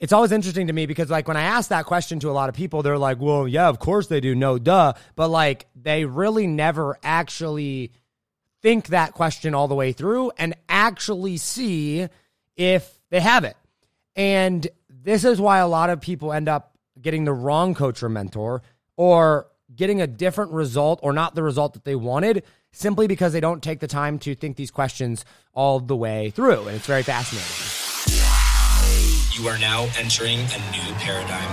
it's always interesting to me because like when I ask that question to a lot of people, they're like, well, yeah, of course they do. No, duh. But like they really never actually think that question all the way through and actually see if they have it. And this is why a lot of people end up getting the wrong coach or mentor or getting a different result or not the result that they wanted simply because they don't take the time to think these questions all the way through. And it's very fascinating. You are now entering a new paradigm.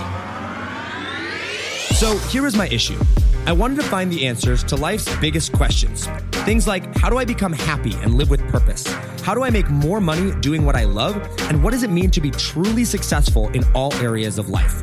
So here is my issue. I wanted to find the answers to life's biggest questions. Things like how do I become happy and live with purpose? How do I make more money doing what I love? And what does it mean to be truly successful in all areas of life?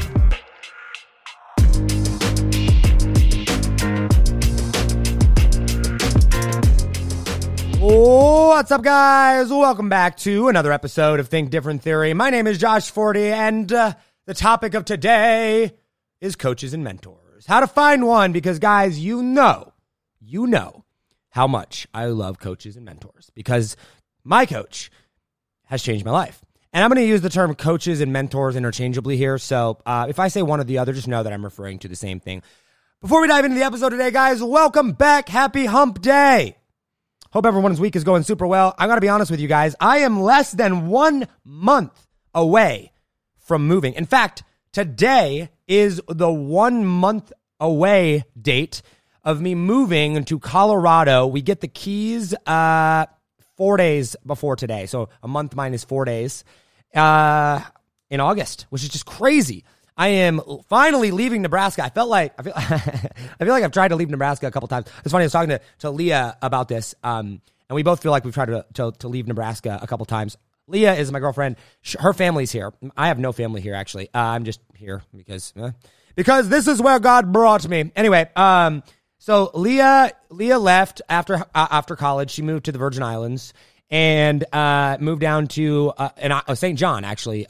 What's up, guys? Welcome back to another episode of Think Different Theory. My name is Josh Forti, and uh, the topic of today is coaches and mentors. How to find one, because, guys, you know, you know how much I love coaches and mentors because my coach has changed my life. And I'm going to use the term coaches and mentors interchangeably here. So uh, if I say one or the other, just know that I'm referring to the same thing. Before we dive into the episode today, guys, welcome back. Happy hump day. Hope everyone's week is going super well. I got to be honest with you guys. I am less than one month away from moving. In fact, today is the one month away date of me moving to Colorado. We get the keys uh, four days before today. So a month minus four days uh, in August, which is just crazy. I am finally leaving Nebraska. I felt like I feel I feel like I've tried to leave Nebraska a couple times. It's funny. I was talking to, to Leah about this, um, and we both feel like we've tried to, to, to leave Nebraska a couple times. Leah is my girlfriend. Her family's here. I have no family here actually. Uh, I'm just here because uh, because this is where God brought me. Anyway, um, so Leah Leah left after uh, after college. She moved to the Virgin Islands and uh, moved down to uh, uh, St. John. Actually,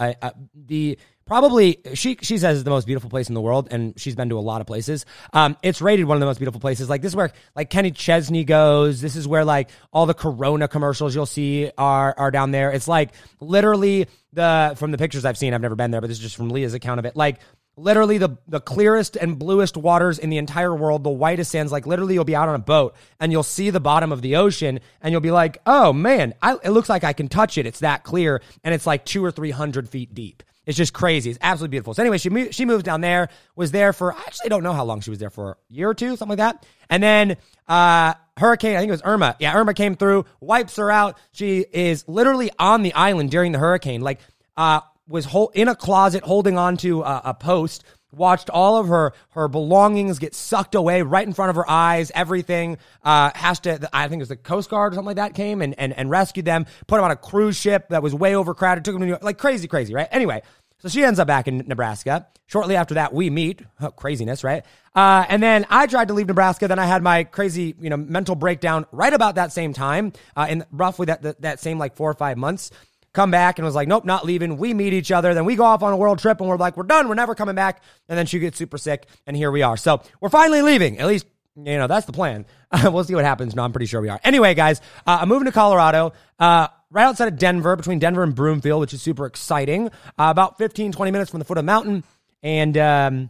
the probably she she says it's the most beautiful place in the world, and she's been to a lot of places. Um, it's rated one of the most beautiful places. Like this is where like Kenny Chesney goes. This is where like all the Corona commercials you'll see are are down there. It's like literally the from the pictures I've seen. I've never been there, but this is just from Leah's account of it. Like literally the, the clearest and bluest waters in the entire world, the whitest sands. Like literally, you'll be out on a boat and you'll see the bottom of the ocean, and you'll be like, "Oh man, I, it looks like I can touch it. It's that clear, and it's like two or three hundred feet deep." It's just crazy. It's absolutely beautiful. So anyway, she moved, she moved down there, was there for I actually don't know how long she was there for, a year or two, something like that. And then uh hurricane, I think it was Irma. Yeah, Irma came through, wipes her out. She is literally on the island during the hurricane. Like uh was hold, in a closet holding on to a post watched all of her her belongings get sucked away right in front of her eyes. Everything uh, has to. I think it was the Coast Guard or something like that came and, and and rescued them. Put them on a cruise ship that was way overcrowded. Took them to New York, like crazy, crazy, right? Anyway, so she ends up back in Nebraska. Shortly after that, we meet. Oh, craziness, right? Uh, and then I tried to leave Nebraska. Then I had my crazy, you know, mental breakdown right about that same time, uh, in roughly that, that that same like four or five months come back and was like, nope, not leaving. We meet each other. Then we go off on a world trip and we're like, we're done. We're never coming back. And then she gets super sick and here we are. So we're finally leaving. At least, you know, that's the plan. we'll see what happens. No, I'm pretty sure we are. Anyway, guys, uh, I'm moving to Colorado. Uh, right outside of Denver, between Denver and Broomfield, which is super exciting. Uh, about 15, 20 minutes from the foot of the mountain. And um,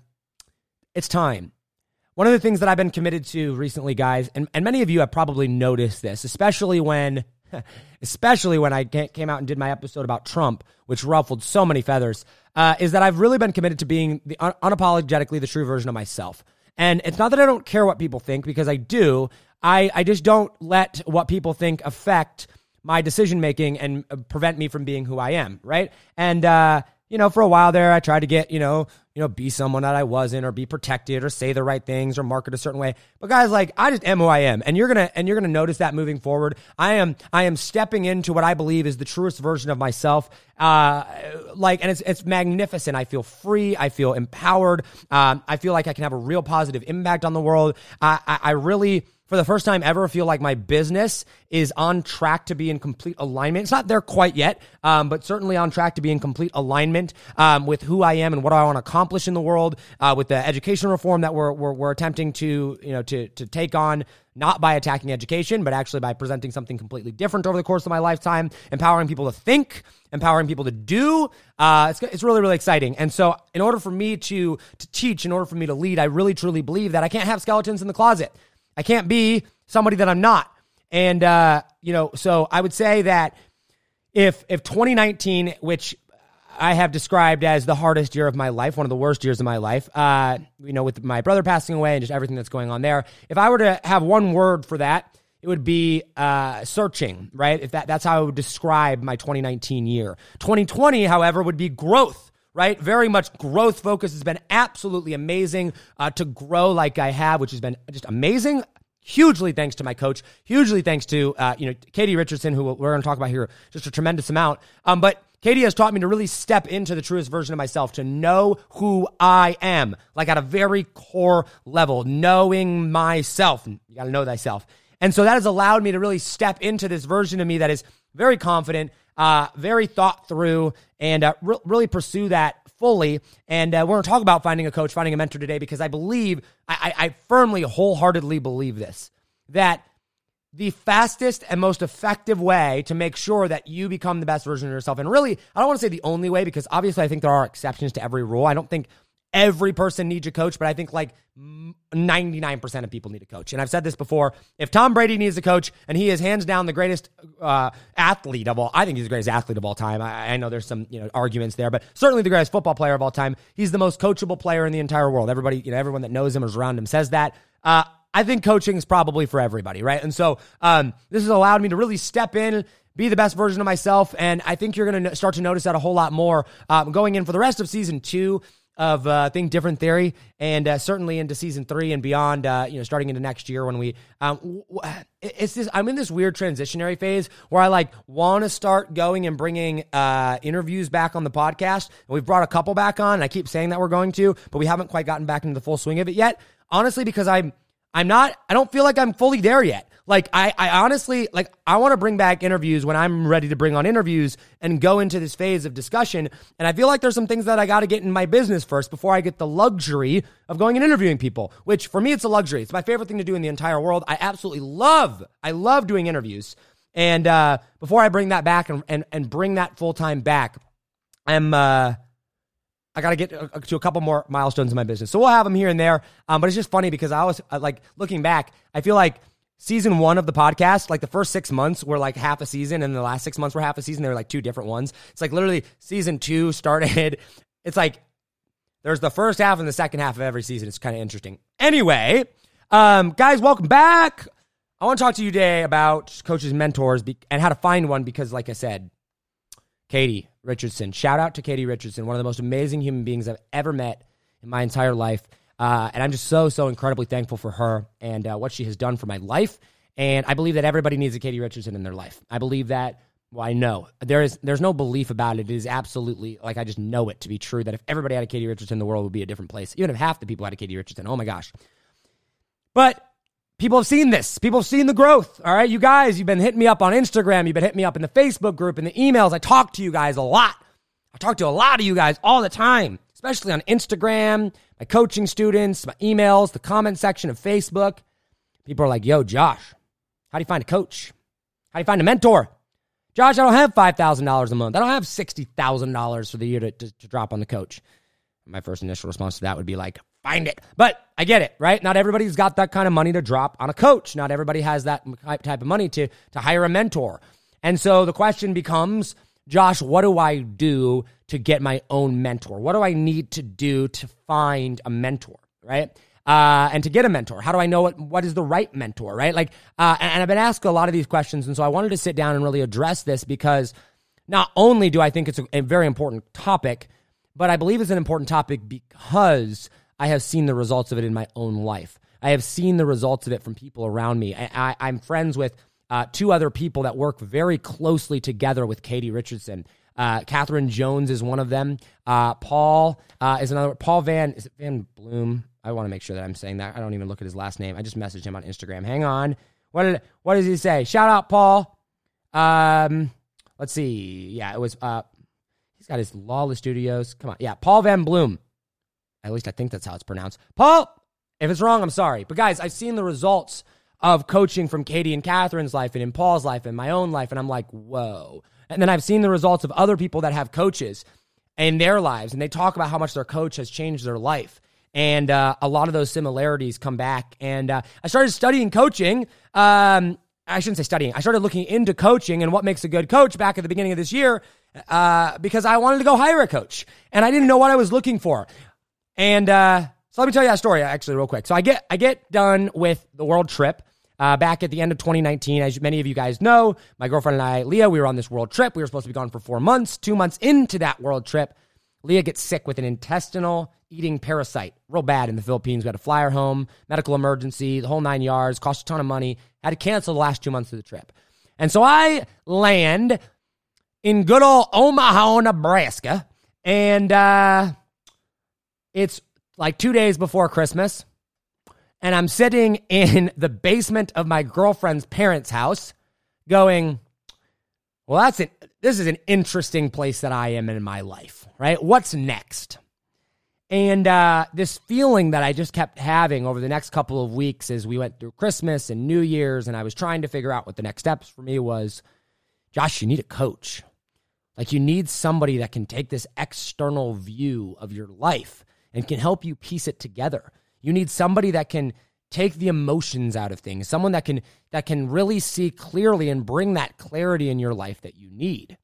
it's time. One of the things that I've been committed to recently, guys, and, and many of you have probably noticed this, especially when especially when I came out and did my episode about Trump, which ruffled so many feathers, uh, is that I've really been committed to being the un- unapologetically the true version of myself. And it's not that I don't care what people think because I do. I, I just don't let what people think affect my decision making and uh, prevent me from being who I am, right? And uh, you know, for a while there, I tried to get, you know, you know, be someone that I wasn't or be protected or say the right things or market a certain way. But guys, like I just am who I am. And you're to, and you're to notice that moving forward. I am, I am stepping into what I believe is the truest version of myself. Uh, like, and it's, it's magnificent. I feel free. I feel empowered. Um, I feel like I can have a real positive impact on the world. I, I, I really, for the first time ever, feel like my business is on track to be in complete alignment. It's not there quite yet, um, but certainly on track to be in complete alignment um, with who I am and what I want to accomplish in the world. Uh, with the education reform that we're, we're, we're attempting to you know to to take on, not by attacking education, but actually by presenting something completely different over the course of my lifetime, empowering people to think, empowering people to do. Uh, it's, it's really, really exciting. And so, in order for me to, to teach, in order for me to lead, I really, truly believe that I can't have skeletons in the closet. I can't be somebody that I'm not. And uh, you know, so I would say that if if 2019, which I have described as the hardest year of my life, one of the worst years of my life, uh, you know, with my brother passing away and just everything that's going on there. If I were to have one word for that, it would be uh, searching, right? If that that's how I would describe my 2019 year. 2020, however, would be growth right? Very much growth focus has been absolutely amazing uh, to grow like I have, which has been just amazing. Hugely thanks to my coach. Hugely thanks to uh, you know Katie Richardson, who we're going to talk about here, just a tremendous amount. Um, but Katie has taught me to really step into the truest version of myself, to know who I am, like at a very core level, knowing myself. You got to know thyself. And so that has allowed me to really step into this version of me that is very confident, uh, very thought through, and uh, re- really pursue that fully. And uh, we're going to talk about finding a coach, finding a mentor today, because I believe, I, I, I firmly, wholeheartedly believe this, that the fastest and most effective way to make sure that you become the best version of yourself. And really, I don't want to say the only way because obviously I think there are exceptions to every rule. I don't think every person needs a coach, but I think like 99% of people need a coach. And I've said this before. If Tom Brady needs a coach and he is hands down the greatest uh, athlete of all, I think he's the greatest athlete of all time. I, I, know there's some, you know, arguments there, but certainly the greatest football player of all time. He's the most coachable player in the entire world. Everybody, you know, everyone that knows him or is around him says that. Uh, I think coaching is probably for everybody, right? And so um, this has allowed me to really step in, be the best version of myself, and I think you're going to start to notice that a whole lot more um, going in for the rest of season two of uh, Think Different Theory, and uh, certainly into season three and beyond. Uh, you know, starting into next year when we, um, it's this. I'm in this weird transitionary phase where I like want to start going and bringing uh, interviews back on the podcast. And we've brought a couple back on, and I keep saying that we're going to, but we haven't quite gotten back into the full swing of it yet. Honestly, because I'm, I'm not. I don't feel like I'm fully there yet. Like I, I honestly like I want to bring back interviews when I'm ready to bring on interviews and go into this phase of discussion. And I feel like there's some things that I got to get in my business first before I get the luxury of going and interviewing people. Which for me, it's a luxury. It's my favorite thing to do in the entire world. I absolutely love. I love doing interviews. And uh, before I bring that back and and, and bring that full time back, I'm. Uh, I got to get to a couple more milestones in my business. So we'll have them here and there. Um, but it's just funny because I was uh, like looking back, I feel like season one of the podcast, like the first six months were like half a season, and the last six months were half a season. They were like two different ones. It's like literally season two started. It's like there's the first half and the second half of every season. It's kind of interesting. Anyway, um, guys, welcome back. I want to talk to you today about coaches, mentors, and how to find one because, like I said, Katie Richardson. Shout out to Katie Richardson, one of the most amazing human beings I've ever met in my entire life. Uh, and I'm just so, so incredibly thankful for her and uh, what she has done for my life. And I believe that everybody needs a Katie Richardson in their life. I believe that, well, I know there is, there's no belief about it. It is absolutely, like, I just know it to be true that if everybody had a Katie Richardson, the world would be a different place. Even if half the people had a Katie Richardson, oh my gosh. But people have seen this. People have seen the growth. All right. You guys, you've been hitting me up on Instagram. You've been hitting me up in the Facebook group and the emails. I talk to you guys a lot. I talk to a lot of you guys all the time, especially on Instagram, my coaching students, my emails, the comment section of Facebook. People are like, yo, Josh, how do you find a coach? How do you find a mentor? Josh, I don't have $5,000 a month. I don't have $60,000 for the year to, to, to drop on the coach. My first initial response to that would be like, find it. But I get it, right? Not everybody's got that kind of money to drop on a coach. Not everybody has that type of money to, to hire a mentor. And so the question becomes, Josh, what do I do to get my own mentor? What do I need to do to find a mentor, right? Uh, and to get a mentor, how do I know what, what is the right mentor, right? Like, uh, and, I've been asked a lot of these questions. And so I wanted to sit down and really address this because not only do I think it's a, a very important topic, but I believe it's an important topic because I have seen the results of it in my own life. I have seen the results of it from people around me. I, am friends with uh, two other people that work very closely together with Katie Richardson. Uh, Catherine Jones is one of them. Uh, Paul uh, is another. Paul Van is it Van Bloom? I want to make sure that I'm saying that. I don't even look at his last name. I just messaged him on Instagram. Hang on. What did what does he say? Shout out Paul. Um, let's see. Yeah, it was. Uh, he's got his Lawless Studios. Come on. Yeah, Paul Van Bloom. At least I think that's how it's pronounced. Paul. If it's wrong, I'm sorry. But guys, I've seen the results of coaching from Katie and Catherine's life and in Paul's life and my own life, and I'm like, whoa. And then I've seen the results of other people that have coaches in their lives, and they talk about how much their coach has changed their life. And uh, a lot of those similarities come back. And uh, I started studying coaching. Um, I shouldn't say studying. I started looking into coaching and what makes a good coach back at the beginning of this year uh, because I wanted to go hire a coach and I didn't know what I was looking for. And uh, so let me tell you that story actually real quick. So I get I get done with the world trip. Uh, back at the end of 2019, as many of you guys know, my girlfriend and I, Leah, we were on this world trip. We were supposed to be gone for four months. Two months into that world trip, Leah gets sick with an intestinal eating parasite, real bad in the Philippines. We had to fly her home, medical emergency, the whole nine yards, cost a ton of money. Had to cancel the last two months of the trip. And so I land in good old Omaha, Nebraska, and uh, it's like two days before Christmas, and I'm sitting in the basement of my girlfriend's parents' house going, well, that's it. This is an interesting place that I am in my life, right? What's next? And uh, this feeling that I just kept having over the next couple of weeks as we went through Christmas and New Year's, and I was trying to figure out what the next steps for me was Josh, you need a coach. Like, you need somebody that can take this external view of your life and can help you piece it together. You need somebody that can take the emotions out of things, someone that can that can really see clearly and bring that clarity in your life that you need.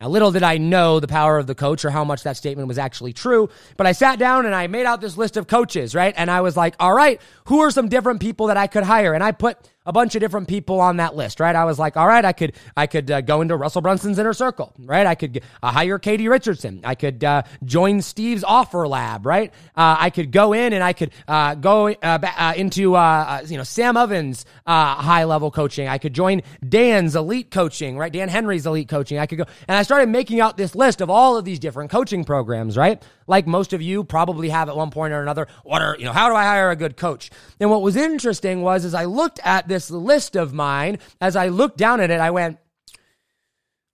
Now, little did I know the power of the coach or how much that statement was actually true, but I sat down and I made out this list of coaches, right? And I was like, all right, who are some different people that I could hire? And I put a bunch of different people on that list, right? I was like, all right, I could, I could uh, go into Russell Brunson's inner circle, right? I could uh, hire Katie Richardson. I could uh, join Steve's offer lab, right? Uh, I could go in and I could uh, go uh, into, you know, Sam Ovens' high level coaching. I could join Dan's elite coaching, right? Dan Henry's elite coaching. I could go, and I started making out this list of all of these different coaching programs, right? Like most of you probably have at one point or another. What are, you know, how do I hire a good coach? And what was interesting was as I looked at this list of mine, as I looked down at it, I went,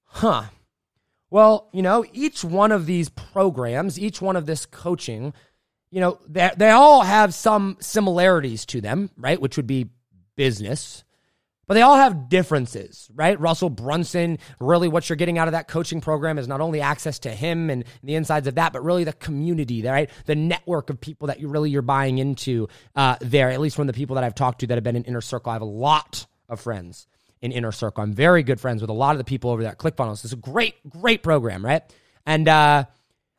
huh. Well, you know, each one of these programs, each one of this coaching, you know, they, they all have some similarities to them, right? Which would be business, but they all have differences, right? Russell Brunson, really what you're getting out of that coaching program is not only access to him and the insides of that, but really the community, right? The network of people that you really you're buying into uh, there. At least from the people that I've talked to that have been in inner circle, I have a lot of friends in inner circle. I'm very good friends with a lot of the people over there at ClickFunnels. It's a great, great program, right? And uh,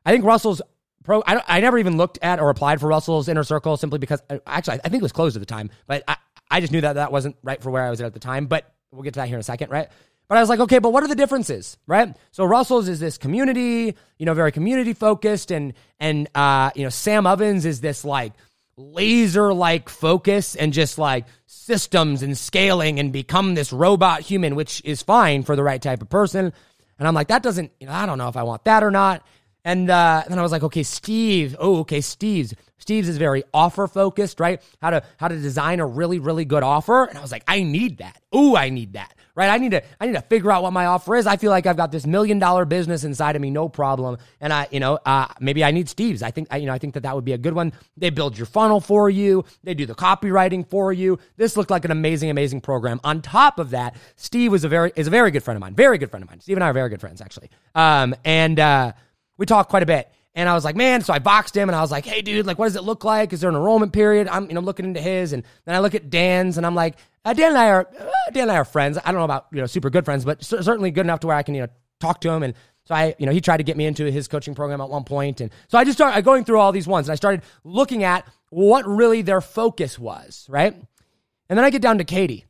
I think Russell's pro. I, I never even looked at or applied for Russell's inner circle simply because uh, actually I think it was closed at the time, but I, I just knew that that wasn't right for where I was at the time, but we'll get to that here in a second, right? But I was like, okay, but what are the differences, right? So Russell's is this community, you know, very community focused, and and uh, you know, Sam Ovens is this like laser like focus and just like systems and scaling and become this robot human, which is fine for the right type of person. And I'm like, that doesn't, you know, I don't know if I want that or not. And uh, then I was like, okay, Steve. Oh, okay, Steve's. Steve's is very offer focused, right? How to how to design a really really good offer. And I was like, I need that. Oh, I need that. Right? I need to I need to figure out what my offer is. I feel like I've got this million dollar business inside of me, no problem. And I, you know, uh, maybe I need Steve's. I think I, you know I think that that would be a good one. They build your funnel for you. They do the copywriting for you. This looked like an amazing amazing program. On top of that, Steve was a very is a very good friend of mine. Very good friend of mine. Steve and I are very good friends actually. Um, and uh, we talked quite a bit. And I was like, man, so I boxed him and I was like, hey, dude, like, what does it look like? Is there an enrollment period? I'm, you know, looking into his. And then I look at Dan's and I'm like, uh, Dan and I are, uh, Dan and I are friends. I don't know about, you know, super good friends, but certainly good enough to where I can, you know, talk to him. And so I, you know, he tried to get me into his coaching program at one point. And so I just started going through all these ones and I started looking at what really their focus was, right? And then I get down to Katie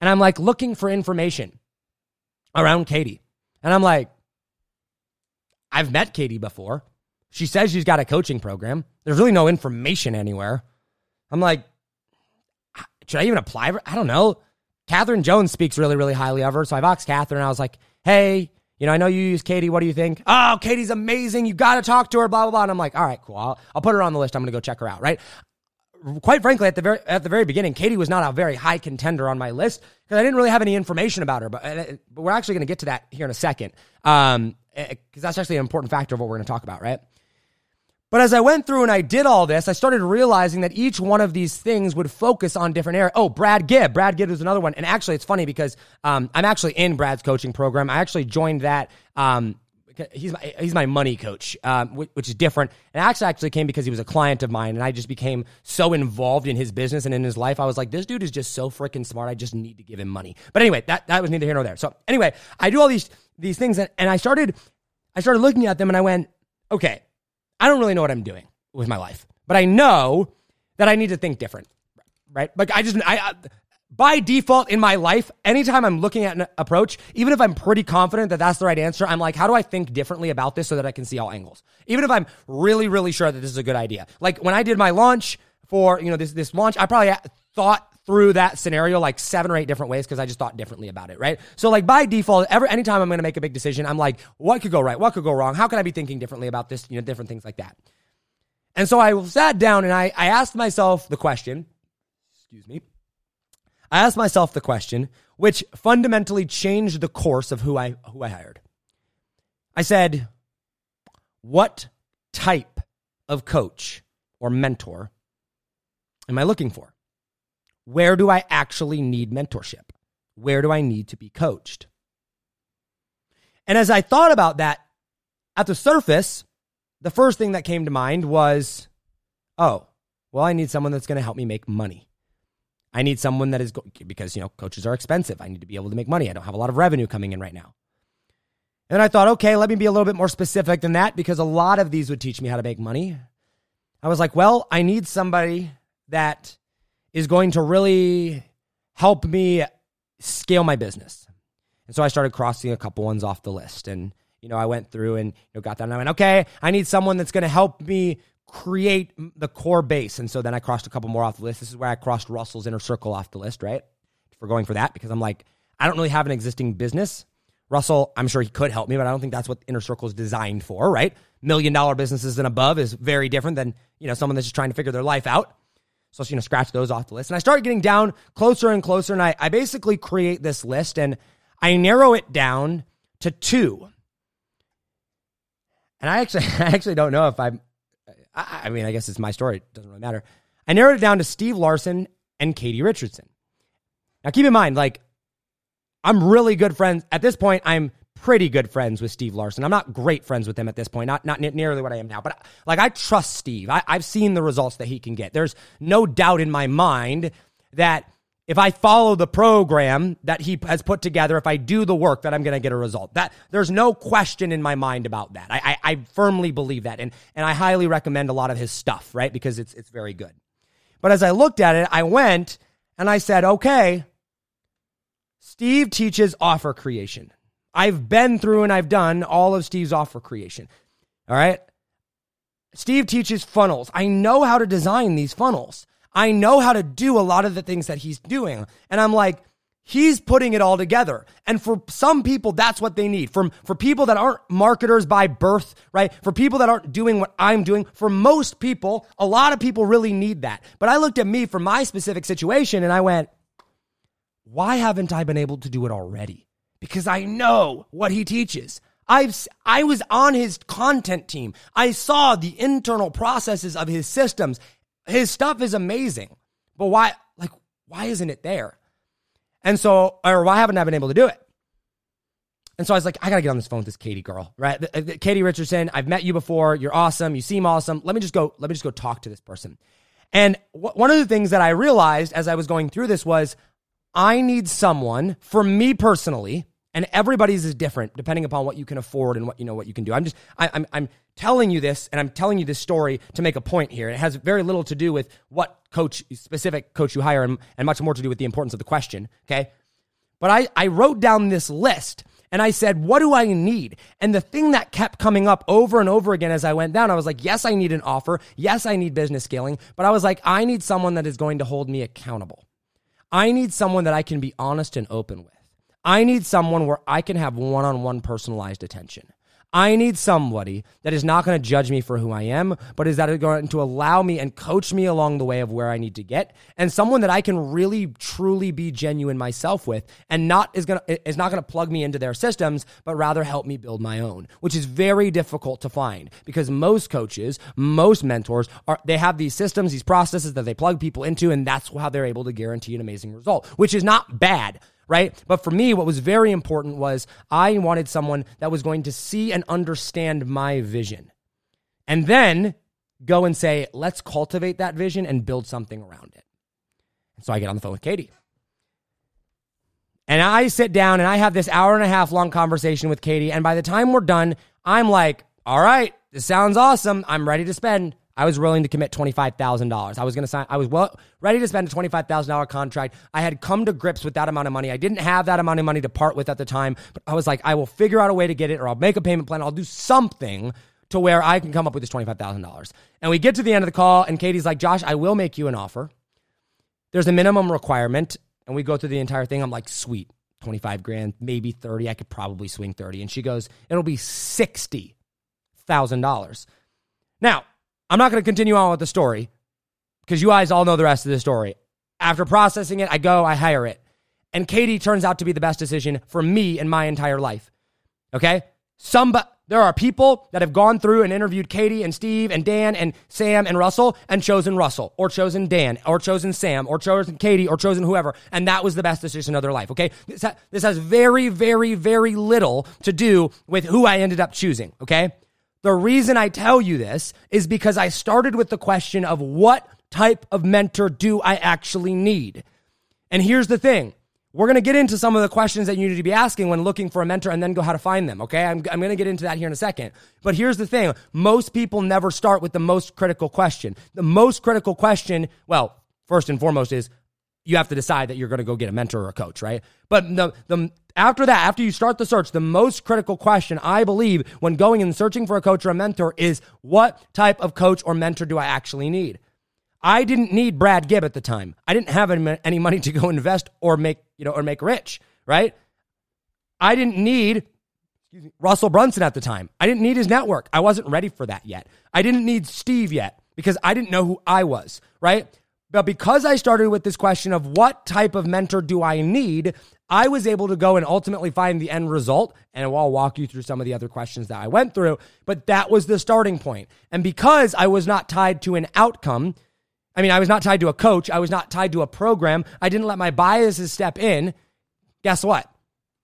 and I'm like looking for information around Katie. And I'm like, I've met Katie before. She says she's got a coaching program. There's really no information anywhere. I'm like, should I even apply for I don't know. Catherine Jones speaks really, really highly of her. So I've asked Catherine, I was like, hey, you know, I know you use Katie. What do you think? Oh, Katie's amazing. You got to talk to her, blah, blah, blah. And I'm like, all right, cool. I'll, I'll put her on the list. I'm going to go check her out, right? Quite frankly, at the very at the very beginning, Katie was not a very high contender on my list because I didn't really have any information about her. But, uh, but we're actually going to get to that here in a second um, eh, that's actually an important factor of what we're going to talk about, right? But as I went through and I did all this, I started realizing that each one of these things would focus on different areas. Oh, Brad Gibb. Brad Gibb is another one. And actually, it's funny because um, I'm actually in Brad's coaching program. I actually joined that. Um, he's my, he's my money coach, um, which is different. And actually, actually came because he was a client of mine, and I just became so involved in his business and in his life. I was like, this dude is just so freaking smart. I just need to give him money. But anyway, that that was neither here nor there. So anyway, I do all these these things, and, and I started I started looking at them, and I went, okay I don't really know what I'm doing with my life, but I know that I need to think different, right? Like I just, I, by default in my life, anytime I'm looking at an approach, even if I'm pretty confident that that's the right answer, I'm like, how do I think differently about this so that I can see all angles? Even if I'm really, really sure that this is a good idea. Like when I did my launch for, you know, this, this launch, I probably thought through that scenario like seven or eight different ways because I just thought differently about it, right? So like by default, every anytime I'm going to make a big decision, I'm like, what could go right? What could go wrong? How can I be thinking differently about this? You know, different things like that. And so I sat down and I, I asked myself the question, excuse me. I asked myself the question, which fundamentally changed the course of who I who I hired. I said, what type of coach or mentor am I looking for? Where do I actually need mentorship? Where do I need to be coached? And as I thought about that at the surface, the first thing that came to mind was, oh, well, I need someone that's going to help me make money. I need someone that is go- because you know coaches are expensive. I need to be able to make money. I don't have a lot of revenue coming in right now. And I thought, okay, let me be a little bit more specific than that because a lot of these would teach me how to make money. I was like, well, I need somebody that is going to really help me scale my business. And so I started crossing a couple ones off the list. And, you know, I went through and you know, got that. And I went, okay, I need someone that's going to help me create the core base. And so then I crossed a couple more off the list. This is where I crossed Russell's inner circle off the list, right? For going for that because I'm like, I don't really have an existing business. Russell, I'm sure he could help me, but I don't think that's what inner circle is designed for, right? Million dollar businesses and above is very different than, you know, someone that's just trying to figure their life out. So, you know, scratch those off the list. And I start getting down closer and closer. And I, I basically create this list and I narrow it down to two. And I actually, I actually don't know if I'm, I, I mean, I guess it's my story. It doesn't really matter. I narrowed it down to Steve Larsen and Katie Richardson. Now, keep in mind, like, I'm really good friends. At this point, I'm pretty good friends with Steve Larsen. I'm not great friends with him at this point, not not nearly what I am now, but like I trust Steve. I, I've seen the results that he can get. There's no doubt in my mind that if I follow the program that he has put together, if I do the work, that I'm going to get a result. That there's no question in my mind about that. I, I, I firmly believe that, and and I highly recommend a lot of his stuff, right? Because it's it's very good. But as I looked at it, I went and I said, okay, Steve teaches offer creation. I've been through and I've done all of Steve's offer creation. All right. Steve teaches funnels. I know how to design these funnels. I know how to do a lot of the things that he's doing. And I'm like, he's putting it all together. And for some people, that's what they need. For, for people that aren't marketers by birth, right? For people that aren't doing what I'm doing, for most people, a lot of people really need that. But I looked at me for my specific situation and I went, why haven't I been able to do it already? because I know what he teaches. I've I was on his content team. I saw the internal processes of his systems. His stuff is amazing. But why like why isn't it there? And so or why haven't I been able to do it? And so I was like, I gotta get on this phone with this Katie girl, right? Uh, Katie Richardson, I've met you before. You're awesome. You seem awesome. Let me just go. Let me just go talk to this person. And one of the things that I realized as I was going through this was I need someone, for me personally, and everybody's is different depending upon what you can afford and what you know what you can do. I'm just I, I'm I'm telling you this, and I'm telling you this story to make a point here. It has very little to do with what coach specific coach you hire, and, and much more to do with the importance of the question. Okay, but I I wrote down this list, And I said, what do I need? And the thing that kept coming up over and over again as I went down, I was like, yes, I need an offer. Yes, I need business scaling. But I was like, I need someone that is going to hold me accountable. I need someone that I can be honest and open with. I need someone where I can have one on one personalized attention. I need somebody that is not going to judge me for who I am, but is that going to allow me and coach me along the way of where I need to get, and someone that I can really truly be genuine myself with, and not is going to is not going to plug me into their systems, but rather help me build my own, which is very difficult to find because most coaches, most mentors are they have these systems, these processes that they plug people into, and that's how they're able to guarantee an amazing result, which is not bad right? But for me, what was very important was I wanted someone that was going to see and understand my vision. And then go and say, let's cultivate that vision and build something around it. And so I get on the phone with Katie. And I sit down and I have this hour and a half long conversation with Katie. And by the time we're done, I'm like, all right, this sounds awesome. I'm ready to spend. I was willing to commit $25,000. I was going to sign, I was well, ready to spend a $25,000 contract. I had come to grips with that amount of money. I didn't have that amount of money to part with at the time, but I was like, I will figure out a way to get it or I'll make a payment plan. I'll do something to where I can come up with this $25,000. And we get to the end of the call and Katie's like, Josh, I will make you an offer. There's a minimum requirement. And we go through the entire thing. I'm like, sweet, 25 grand, maybe 30. I could probably swing 30. And she goes, it'll be $60,000. Now, I'm not going to continue on with the story because you guys all know the rest of the story. After processing it, I go, I hire it. And Katie turns out to be the best decision for me in my entire life. Okay? Some, there are people that have gone through and interviewed Katie and Steve and Dan and Sam and Russell and chosen Russell or chosen Dan or chosen Sam or chosen Katie or chosen whoever. And that was the best decision of their life. Okay? This, ha- this has very, very, very little to do with who I ended up choosing. Okay? The reason I tell you this is because I started with the question of what type of mentor do I actually need? And here's the thing. We're going to get into some of the questions that you need to be asking when looking for a mentor and then go how to find them. Okay. I'm, I'm going to get into that here in a second. But here's the thing. Most people never start with the most critical question. The most critical question, well, first and foremost is you have to decide that you're going to go get a mentor or a coach, right? But the, the, after that, after you start the search, the most critical question I believe when going and searching for a coach or a mentor is what type of coach or mentor do I actually need? I didn't need Brad Gibb at the time. I didn't have any money to go invest or make, you know, or make rich, right? I didn't need Russell Brunson at the time. I didn't need his network. I wasn't ready for that yet. I didn't need Steve yet because I didn't know who I was, right? But because I started with this question of what type of mentor do I need, I was able to go and ultimately find the end result. And I'll walk you through some of the other questions that I went through. But that was the starting point. And because I was not tied to an outcome, I mean, I was not tied to a coach, I was not tied to a program, I didn't let my biases step in. Guess what?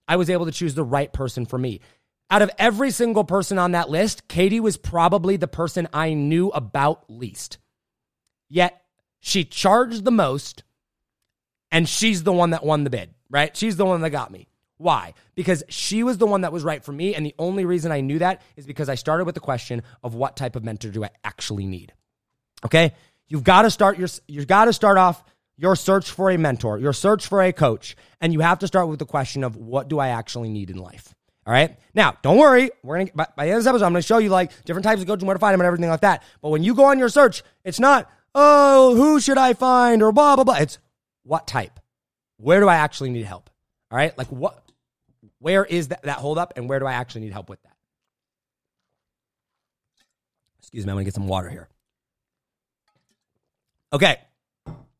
I was able to choose the right person for me. Out of every single person on that list, Katie was probably the person I knew about least. Yet she charged the most, and she's the one that won the bid right? She's the one that got me. Why? Because she was the one that was right for me. And the only reason I knew that is because I started with the question of what type of mentor do I actually need? Okay. You've got to start your, you've got to start off your search for a mentor, your search for a coach. And you have to start with the question of what do I actually need in life? All right. Now, don't worry. We're gonna by, by the end of this episode, I'm gonna show you like different types of coaches and where to find them and everything like that. But when you go on your search, it's not, oh, who should I find or blah blah blah. It's what type where do I actually need help? All right. Like what, where is that, that hold up and where do I actually need help with that? Excuse me. I'm going to get some water here. Okay.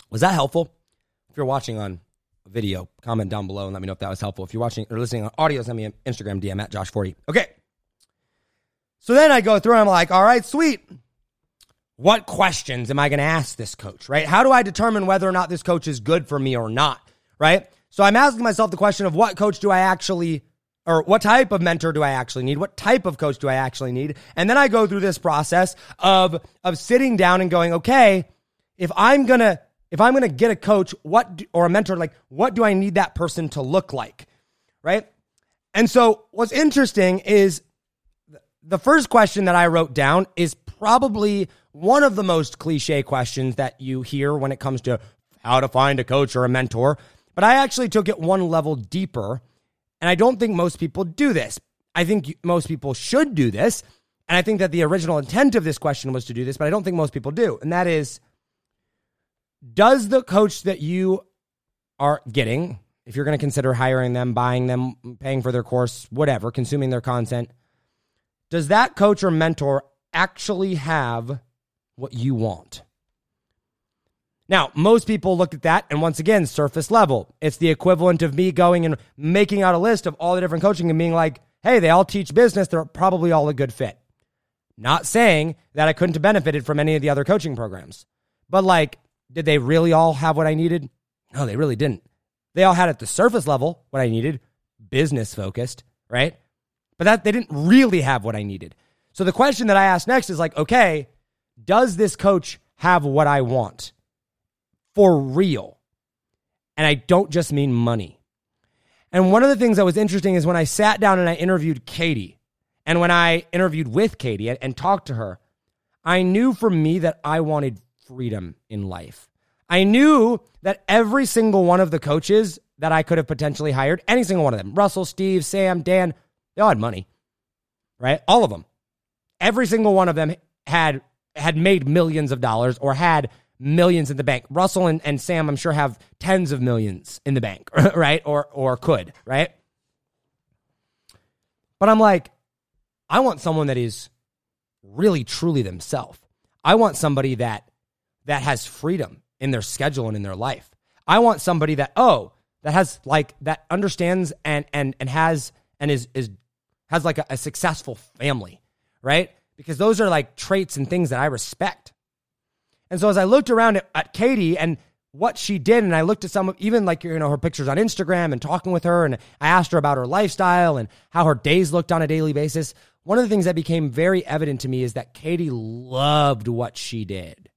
Was that helpful? If you're watching on a video, comment down below and let me know if that was helpful. If you're watching or listening on audio, send me an Instagram DM at Josh Forti. Okay. So then I go through and I'm like, all right, sweet. What questions am I going to ask this coach, right? How do I determine whether or not this coach is good for me or not? right? So I'm asking myself the question of what coach do I actually or what type of mentor do I actually need? What type of coach do I actually need? And then I go through this process of of sitting down and going, okay, if I'm to if I'm to get a coach, what do, or a mentor like what do I need that person to look like? Right? And so what's interesting is the first question that I wrote down is probably one of the most cliche questions that you hear when it comes to how to find a coach or a mentor. But I actually took it one level deeper And I don't think most people do this. I think most people should do this. And I think that the original intent of this question was to do this, but I don't think most people do. And that is Does the coach that you are getting, if you're going to consider hiring them, buying them, paying for their course, whatever, consuming their content, does that coach or mentor actually have what you want? Now, most people look at that, and once again, surface level. It's the equivalent of me going and making out a list of all the different coaching and being like, hey, they all teach business. They're probably all a good fit. Not saying that I couldn't have benefited from any of the other coaching programs, but like, did they really all have what I needed? No, they really didn't. They all had at the surface level what I needed, business focused, right? But that they didn't really have what I needed. So the question that I ask next is like, okay, does this coach have what I want for real? And I don't just mean money. And one of the things that was interesting is when I sat down and I interviewed Katie, and when I interviewed with Katie and, and talked to her, I knew for me that I wanted freedom in life. I knew that every single one of the coaches that I could have potentially hired, any single one of them, Russell, Steve, Sam, Dan, they all had money, right? All of them. Every single one of them had had made millions of dollars or had millions in the bank. Russell and, and Sam, I'm sure, have tens of millions in the bank, right? Or or could, right? But I'm like, I want someone that is really truly themselves. I want somebody that that has freedom in their schedule and in their life. I want somebody that oh that has like that understands and and and has and is is has like a, a successful family, right? Because those are like traits and things that I respect. And so as I looked around at, at Katie and what she did, and I looked at some of even like you know her pictures on Instagram and talking with her, and I asked her about her lifestyle and how her days looked on a daily basis. One of the things that became very evident to me is that Katie loved what she did.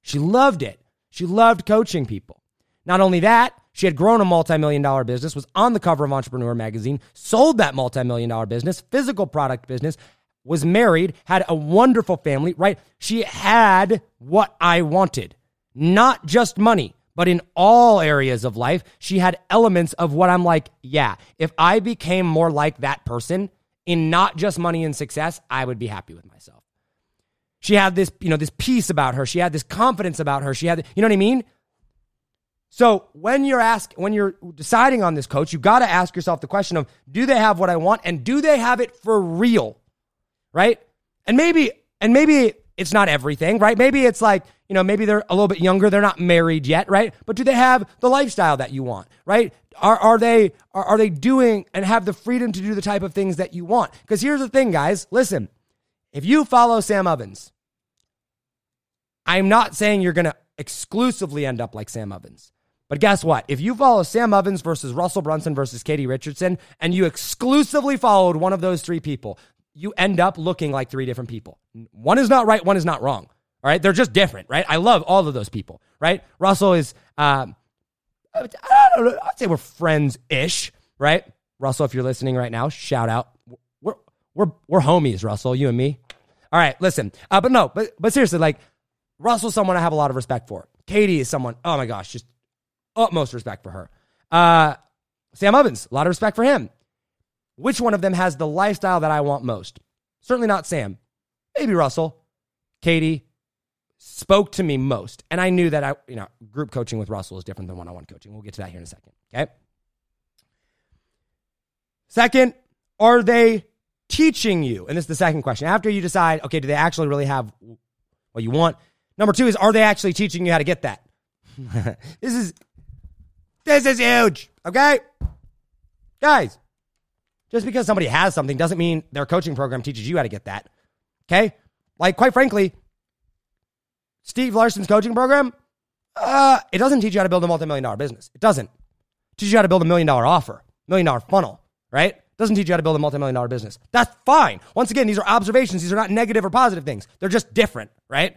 She loved it. She loved coaching people. Not only that, she had grown a multi-million dollar business, was on the cover of Entrepreneur magazine, sold that multi-million dollar business, physical product business, was married, had a wonderful family, right? She had what I wanted. Not just money, but in all areas of life, she had elements of what I'm like, yeah, if I became more like that person in not just money and success, I would be happy with myself. She had this, you know, this peace about her. She had this confidence about her. She had, you know what I mean? So when you're ask, when you're deciding on this coach, you got to ask yourself the question of, do they have what I want, and do they have it for real, right? And maybe, and maybe it's not everything, right? Maybe it's like, you know, maybe they're a little bit younger, they're not married yet, right? But do they have the lifestyle that you want, right? Are, are they are, are they doing and have the freedom to do the type of things that you want? Because here's the thing, guys. Listen, if you follow Sam Ovens, I'm not saying you're going to exclusively end up like Sam Ovens. But guess what? If you follow Sam Ovens versus Russell Brunson versus Katie Richardson, and you exclusively followed one of those three people, you end up looking like three different people. One is not right, one is not wrong. All right, they're just different, right? I love all of those people, right? Russell is, um, I don't know, I'd say we're friends ish, right? Russell, if you're listening right now, shout out. We're we're we're homies, Russell, you and me. All right, listen, uh, but no, but but seriously, like Russell's someone I have a lot of respect for. Katie is someone, oh my gosh, just utmost respect for her. Uh, Sam Ovens, a lot of respect for him. Which one of them has the lifestyle that I want most? Certainly not Sam. Maybe Russell. Katie spoke to me most. And I knew that I, you know, group coaching with Russell is different than one on one coaching. We'll get to that here in a second. Okay. Second, are they teaching you? And this is the second question. After you decide, okay, do they actually really have what you want? Number two is, are they actually teaching you how to get that? this is this is huge. Okay? Guys, just because somebody has something doesn't mean their coaching program teaches you how to get that. Okay? Like, quite frankly, Steve Larsen's coaching program, uh, it doesn't teach you how to build a multi-million dollar business. It doesn't. It teaches you how to build a million dollar offer, million dollar funnel, right? It doesn't teach you how to build a multi-million dollar business. That's fine. Once again, these are observations. These are not negative or positive things. They're just different, right?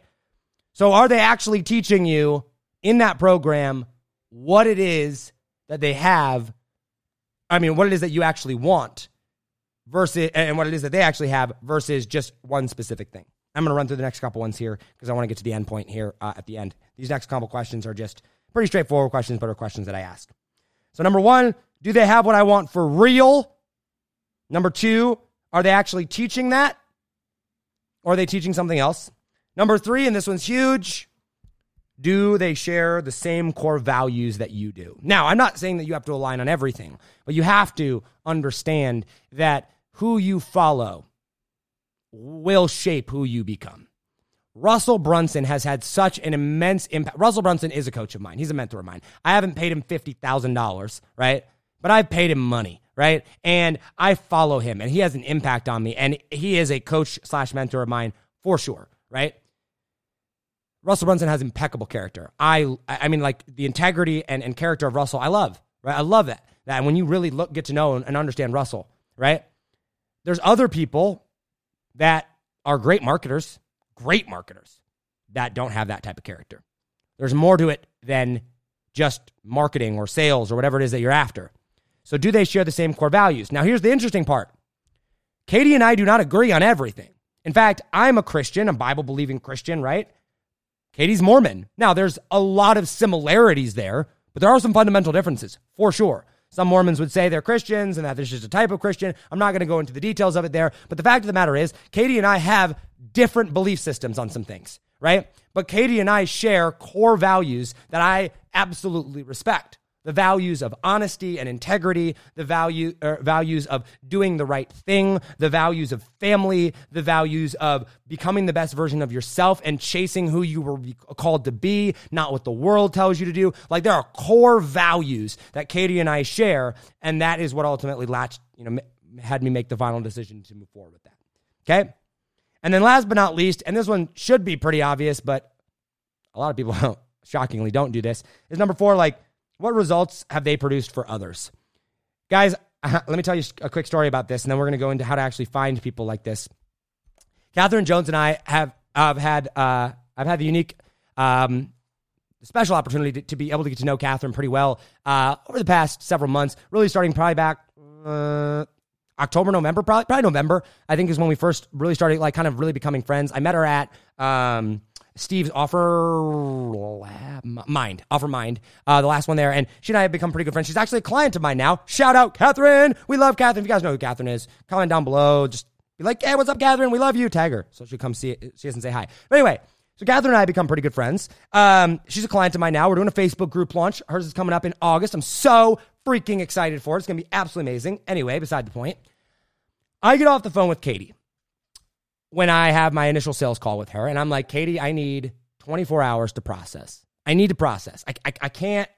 So are they actually teaching you in that program what it is that they have? I mean, what it is that you actually want versus, and what it is that they actually have versus just one specific thing. I'm going to run through the next couple ones here because I want to get to the end point here uh, at the end. These next couple questions are just pretty straightforward questions, but are questions that I ask. So, number one, do they have what I want for real? Number two, are they actually teaching that? Or are they teaching something else? Number three, and this one's huge, do they share the same core values that you do? Now, I'm not saying that you have to align on everything, but you have to understand that who you follow will shape who you become. Russell Brunson has had such an immense impact. Russell Brunson is a coach of mine. He's a mentor of mine. I haven't paid him $50,000, right? But I've paid him money, right? And I follow him and he has an impact on me. And he is a coach slash mentor of mine for sure, right? Russell Brunson has impeccable character. I I mean like the integrity and, and character of Russell, I love. Right? I love that. That when you really look get to know and understand Russell, right? There's other people that are great marketers, great marketers that don't have that type of character. There's more to it than just marketing or sales or whatever it is that you're after. So do they share the same core values? Now here's the interesting part. Katie and I do not agree on everything. In fact, I'm a Christian, a Bible believing Christian, right? Katie's Mormon. Now, there's a lot of similarities there, but there are some fundamental differences for sure. Some Mormons would say they're Christians and that there's just a type of Christian. I'm not going to go into the details of it there, but the fact of the matter is, Katie and I have different belief systems on some things, right? But Katie and I share core values that I absolutely respect the values of honesty and integrity, the value er, values of doing the right thing, the values of family, the values of becoming the best version of yourself and chasing who you were called to be, not what the world tells you to do. Like there are core values that Katie and I share, and that is what ultimately latched, you know, had me make the final decision to move forward with that. Okay? And then last but not least, and this one should be pretty obvious, but a lot of people shockingly don't do this, is number 4 like what results have they produced for others? Guys, let me tell you a quick story about this, and then we're going to go into how to actually find people like this. Catherine Jones and I have, have had uh, I've had the unique um, special opportunity to, to, be able to get to know Catherine pretty well uh, over the past several months. Really starting probably back uh, October, November, probably probably November. I think is when we first really started like kind of really becoming friends. I met her at um, Steve's offer mind, OfferMind, uh, the last one there. And she and I have become pretty good friends. She's actually a client of mine now. Shout out Catherine. We love Catherine. If you guys know who Catherine is, comment down below. Just be like, hey, what's up, Catherine? We love you. Tag her. So she'll come see it. She doesn't say hi. But anyway, so Catherine and I have become pretty good friends. Um, she's a client of mine now. We're doing a Facebook group launch. Hers is coming up in August. I'm so freaking excited for it. It's going to be absolutely amazing. Anyway, beside the point, I get off the phone with Katie when I have my initial sales call with her. And I'm like, Katie, I need 24 hours to process. I need to process. I, I, I can't,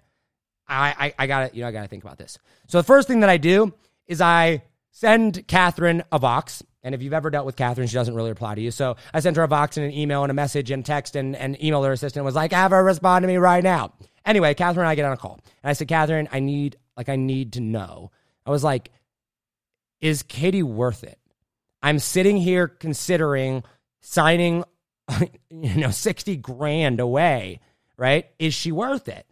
I, I, I gotta, you know, I gotta think about this. So the first thing that I do is I send Catherine a Vox. And if you've ever dealt with Catherine, she doesn't really reply to you. So I sent her a Vox and an email and a message and text and, and email her assistant was like, have her respond to me right now. Anyway, Catherine and I get on a call. And I said, Catherine, I need, like, I need to know. I was like, is Katie worth it? I'm sitting here considering signing, you know, 60 grand away, right? Is she worth it?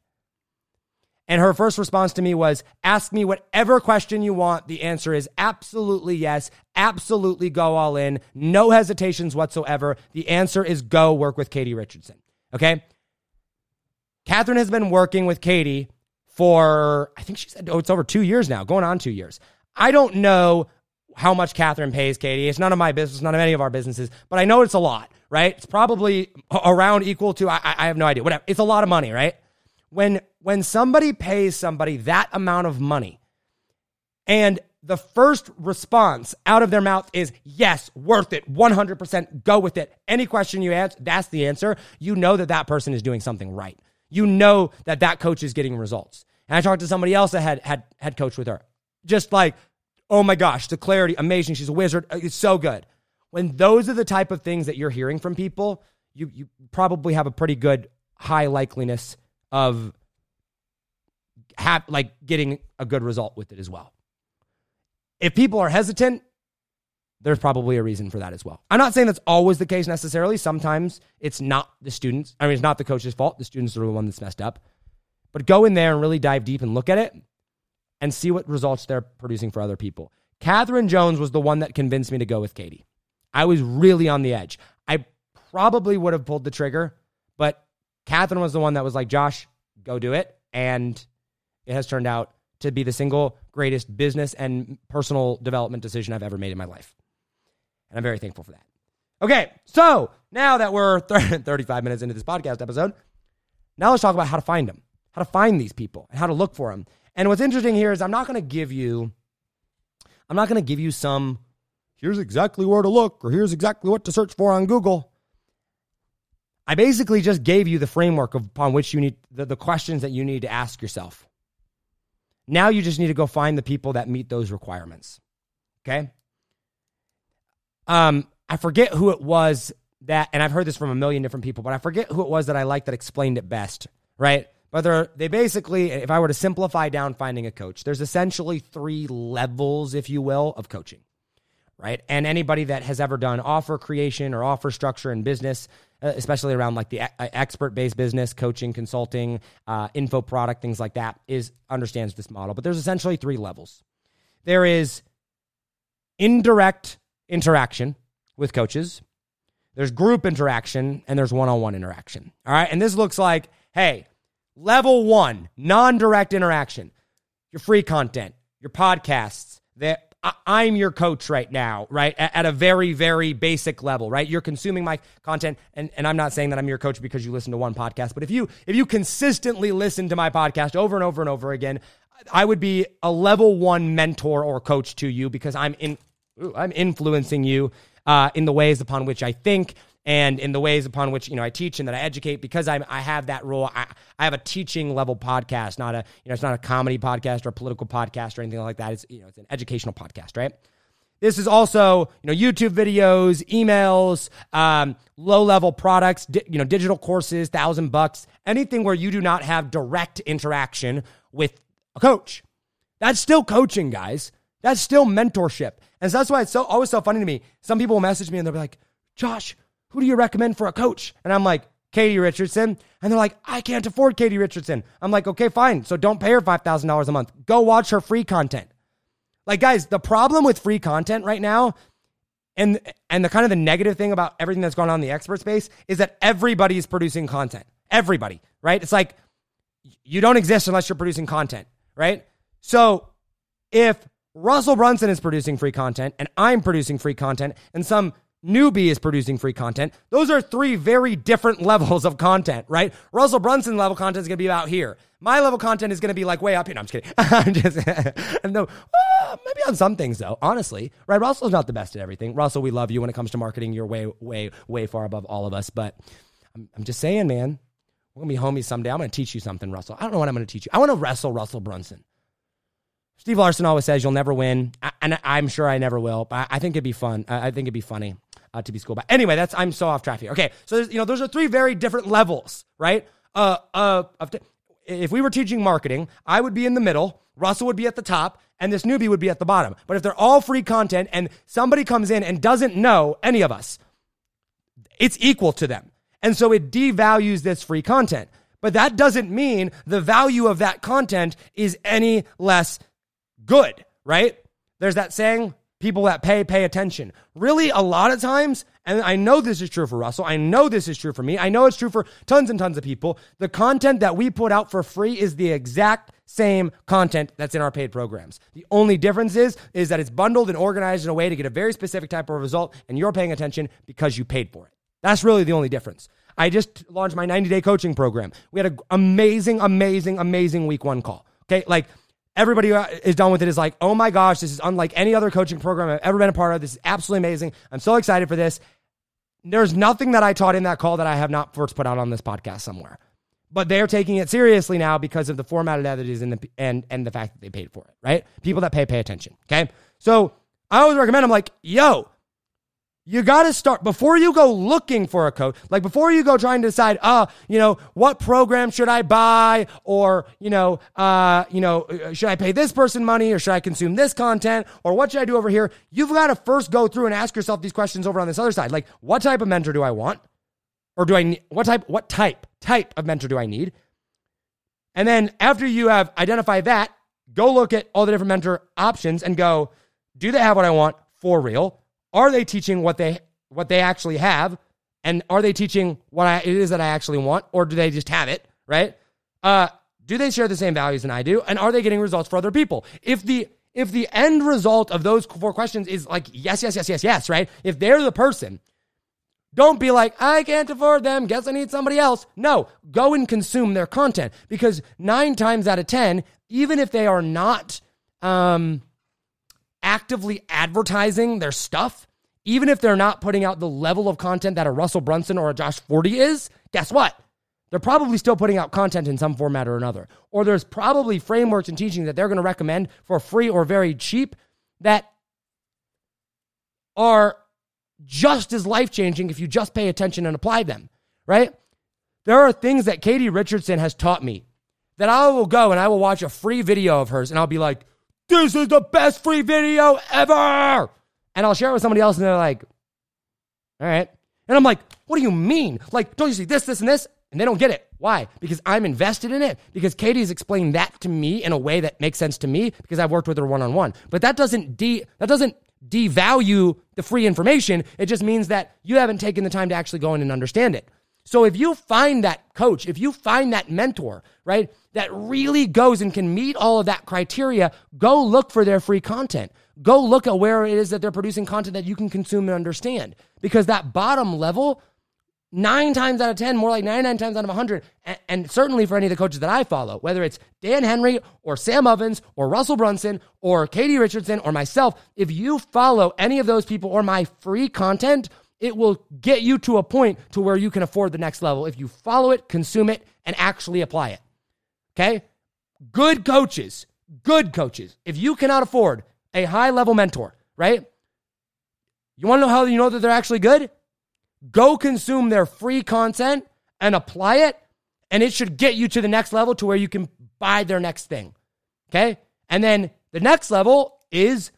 And her first response to me was, ask me whatever question you want. The answer is absolutely yes. Absolutely go all in. No hesitations whatsoever. The answer is go work with Katie Richardson. Okay. Catherine has been working with Katie for, I think she said, oh, it's over two years now, going on two years. I don't know how much Catherine pays Katie. It's none of my business, none of any of our businesses, but I know it's a lot, right? It's probably around equal to, I, I have no idea, whatever. It's a lot of money, right? When, when somebody pays somebody that amount of money and the first response out of their mouth is yes, worth it, 100%, go with it. Any question you ask, that's the answer. You know that that person is doing something right. You know that that coach is getting results. And I talked to somebody else that had had had coached with her. Just like oh my gosh, the clarity, amazing. She's a wizard. Uh, it's so good. When those are the type of things that you're hearing from people, you, you probably have a pretty good high likeliness of have, like getting a good result with it as well. If people are hesitant, there's probably a reason for that as well. I'm not saying that's always the case necessarily. Sometimes it's not the students. I mean, it's not the coach's fault. The students are the one that's messed up. But go in there and really dive deep and look at it and see what results they're producing for other people. Catherine Jones was the one that convinced me to go with Katie. I was really on the edge. I probably would have pulled the trigger, but Catherine was the one that was like, Josh, go do it. And it has turned out to be the single greatest business and personal development decision I've ever made in my life. And I'm very thankful for that. Okay, so now that we're 35 minutes into this podcast episode, now let's talk about how to find them, how to find these people, and how to look for them. And what's interesting here is I'm not going to give you, I'm not going to give you some, here's exactly where to look or here's exactly what to search for on Google. I basically just gave you the framework upon which you need the, the questions that you need to ask yourself. Now you just need to go find the people that meet those requirements. Okay. Um, I forget who it was that, and I've heard this from a million different people, but I forget who it was that I liked that explained it best, right? But they basically, if I were to simplify down finding a coach, there's essentially three levels, if you will, of coaching, right? And anybody that has ever done offer creation or offer structure in business, uh, especially around like the uh, expert based business, coaching, consulting, uh, info product, things like that, is understands this model. But there's essentially three levels. There is indirect interaction with coaches. There's group interaction and there's one on one interaction. All right. And this looks like, hey, level one, non direct interaction, your free content, your podcasts, that I'm your coach right now, right? At, a very, very basic level, right? You're consuming my content, and, and I'm not saying that I'm your coach because you listen to one podcast, but if you if you consistently listen to my podcast over and over and over again, I would be a level one mentor or coach to you because I'm in I'm influencing you uh, in the ways upon which I think and in the ways upon which you know I teach and that I educate because I I have that role. I, I have a teaching level podcast, not a you know it's not a comedy podcast or a political podcast or anything like that. It's you know it's an educational podcast, right? This is also you know YouTube videos, emails, um, low level products, di- you know digital courses, thousand bucks, anything where you do not have direct interaction with a coach. That's still coaching, guys. That's still mentorship. And so that's why it's so always so funny to me. Some people will message me and they'll be like, Josh, who do you recommend for a coach? And I'm like, Katie Richardson. And they're like, I can't afford Katie Richardson. I'm like, okay, fine. So don't pay her $5,000 a month. Go watch her free content. Like, guys, the problem with free content right now and and the kind of the negative thing about everything that's going on in the expert space is that everybody is producing content. Everybody, right? It's like you don't exist unless you're producing content, right? So if Russell Brunson is producing free content and I'm producing free content and some newbie is producing free content. Those are three very different levels of content, right? Russell Brunson level content is going to be about here. My level content is going to be like way up here. No, I'm just kidding. I'm just, no, well, maybe on some things though, honestly, right? Russell's not the best at everything. Russell, we love you when it comes to marketing. You're way, way, way far above all of us. But I'm, I'm just saying, man, we're going to be homies someday. I'm going to teach you something, Russell. I don't know what I'm going to teach you. I want to wrestle Russell Brunson. Steve Larsen always says you'll never win, and I'm sure I never will. But I think it'd be fun. I think it'd be funny uh, to be school. But anyway, that's I'm so off track here. Okay, so you know those are three very different levels, right? Uh, uh, t- if we were teaching marketing, I would be in the middle, Russell would be at the top, and this newbie would be at the bottom. But if they're all free content and somebody comes in and doesn't know any of us, it's equal to them, and so it devalues this free content. But that doesn't mean the value of that content is any less good, right? There's that saying, people that pay, pay attention. Really, a lot of times, and I know this is true for Russell, I know this is true for me, I know it's true for tons and tons of people. The content that we put out for free is the exact same content that's in our paid programs. The only difference is, is that it's bundled and organized in a way to get a very specific type of result, and you're paying attention because you paid for it. That's really the only difference. I just launched my 90 day coaching program. We had an amazing, amazing, amazing week one call. Okay. Like, everybody is done with it is like, oh my gosh, this is unlike any other coaching program I've ever been a part of. This is absolutely amazing. I'm so excited for this. There's nothing that I taught in that call that I have not first put out on this podcast somewhere. But they're taking it seriously now because of the format that it is in the and and the fact that they paid for it, right? People that pay pay attention. Okay. So I always recommend I'm like, yo, you got to start before you go looking for a coach, like before you go trying to decide, uh, you know, what program should I buy or, you know, uh, you know, uh, should I pay this person money or should I consume this content or what should I do over here? You've got to first go through and ask yourself these questions over on this other side. Like, what type of mentor do I want? Or do I need what type what type type of mentor do I need? And then after you have identified that, go look at all the different mentor options and go, do they have what I want for real? Are they teaching what they what they actually have? And are they teaching what I, it is that I actually want, or do they just have it? Right? Uh, do they share the same values than I do? And are they getting results for other people? If the if the end result of those four questions is like yes, yes, yes, yes, yes, right? If they're the person, don't be like, I can't afford them. Guess I need somebody else. No, go and consume their content because nine times out of 10, even if they are not um, actively advertising their stuff, even if they're not putting out the level of content that a Russell Brunson or a Josh Forti is, guess what? They're probably still putting out content in some format or another. Or there's probably frameworks and teaching that they're going to recommend for free or very cheap that are just as life changing if you just pay attention and apply them, right? There are things that Katie Richardson has taught me that I will go and I will watch a free video of hers and I'll be like, this is the best free video ever. And I'll share it with somebody else and they're like, all right. And I'm like, what do you mean? Like, don't you see this, this, and this? And they don't get it. Why? Because I'm invested in it. Because Katie's explained that to me in a way that makes sense to me because I've worked with her one on one. But that doesn't de that doesn't devalue the free information. It just means that you haven't taken the time to actually go in and understand it. So if you find that coach, if you find that mentor, right, that really goes and can meet all of that criteria, go look for their free content. Go look at where it is that they're producing content that you can consume and understand. Because that bottom level, nine times out of 10, more like 99 times out of 100, and, and, certainly for any of the coaches that I follow, whether it's Dan Henry or Sam Ovens or Russell Brunson or Katie Richardson or myself, if you follow any of those people or my free content, it will get you to a point to where you can afford the next level if you follow it, consume it, and actually apply it. Okay? Good coaches, good coaches. If you cannot afford a high level mentor, right? You want to know how you know that they're actually good? Go consume their free content and apply it, and it should get you to the next level to where you can buy their next thing. Okay? And then the next level is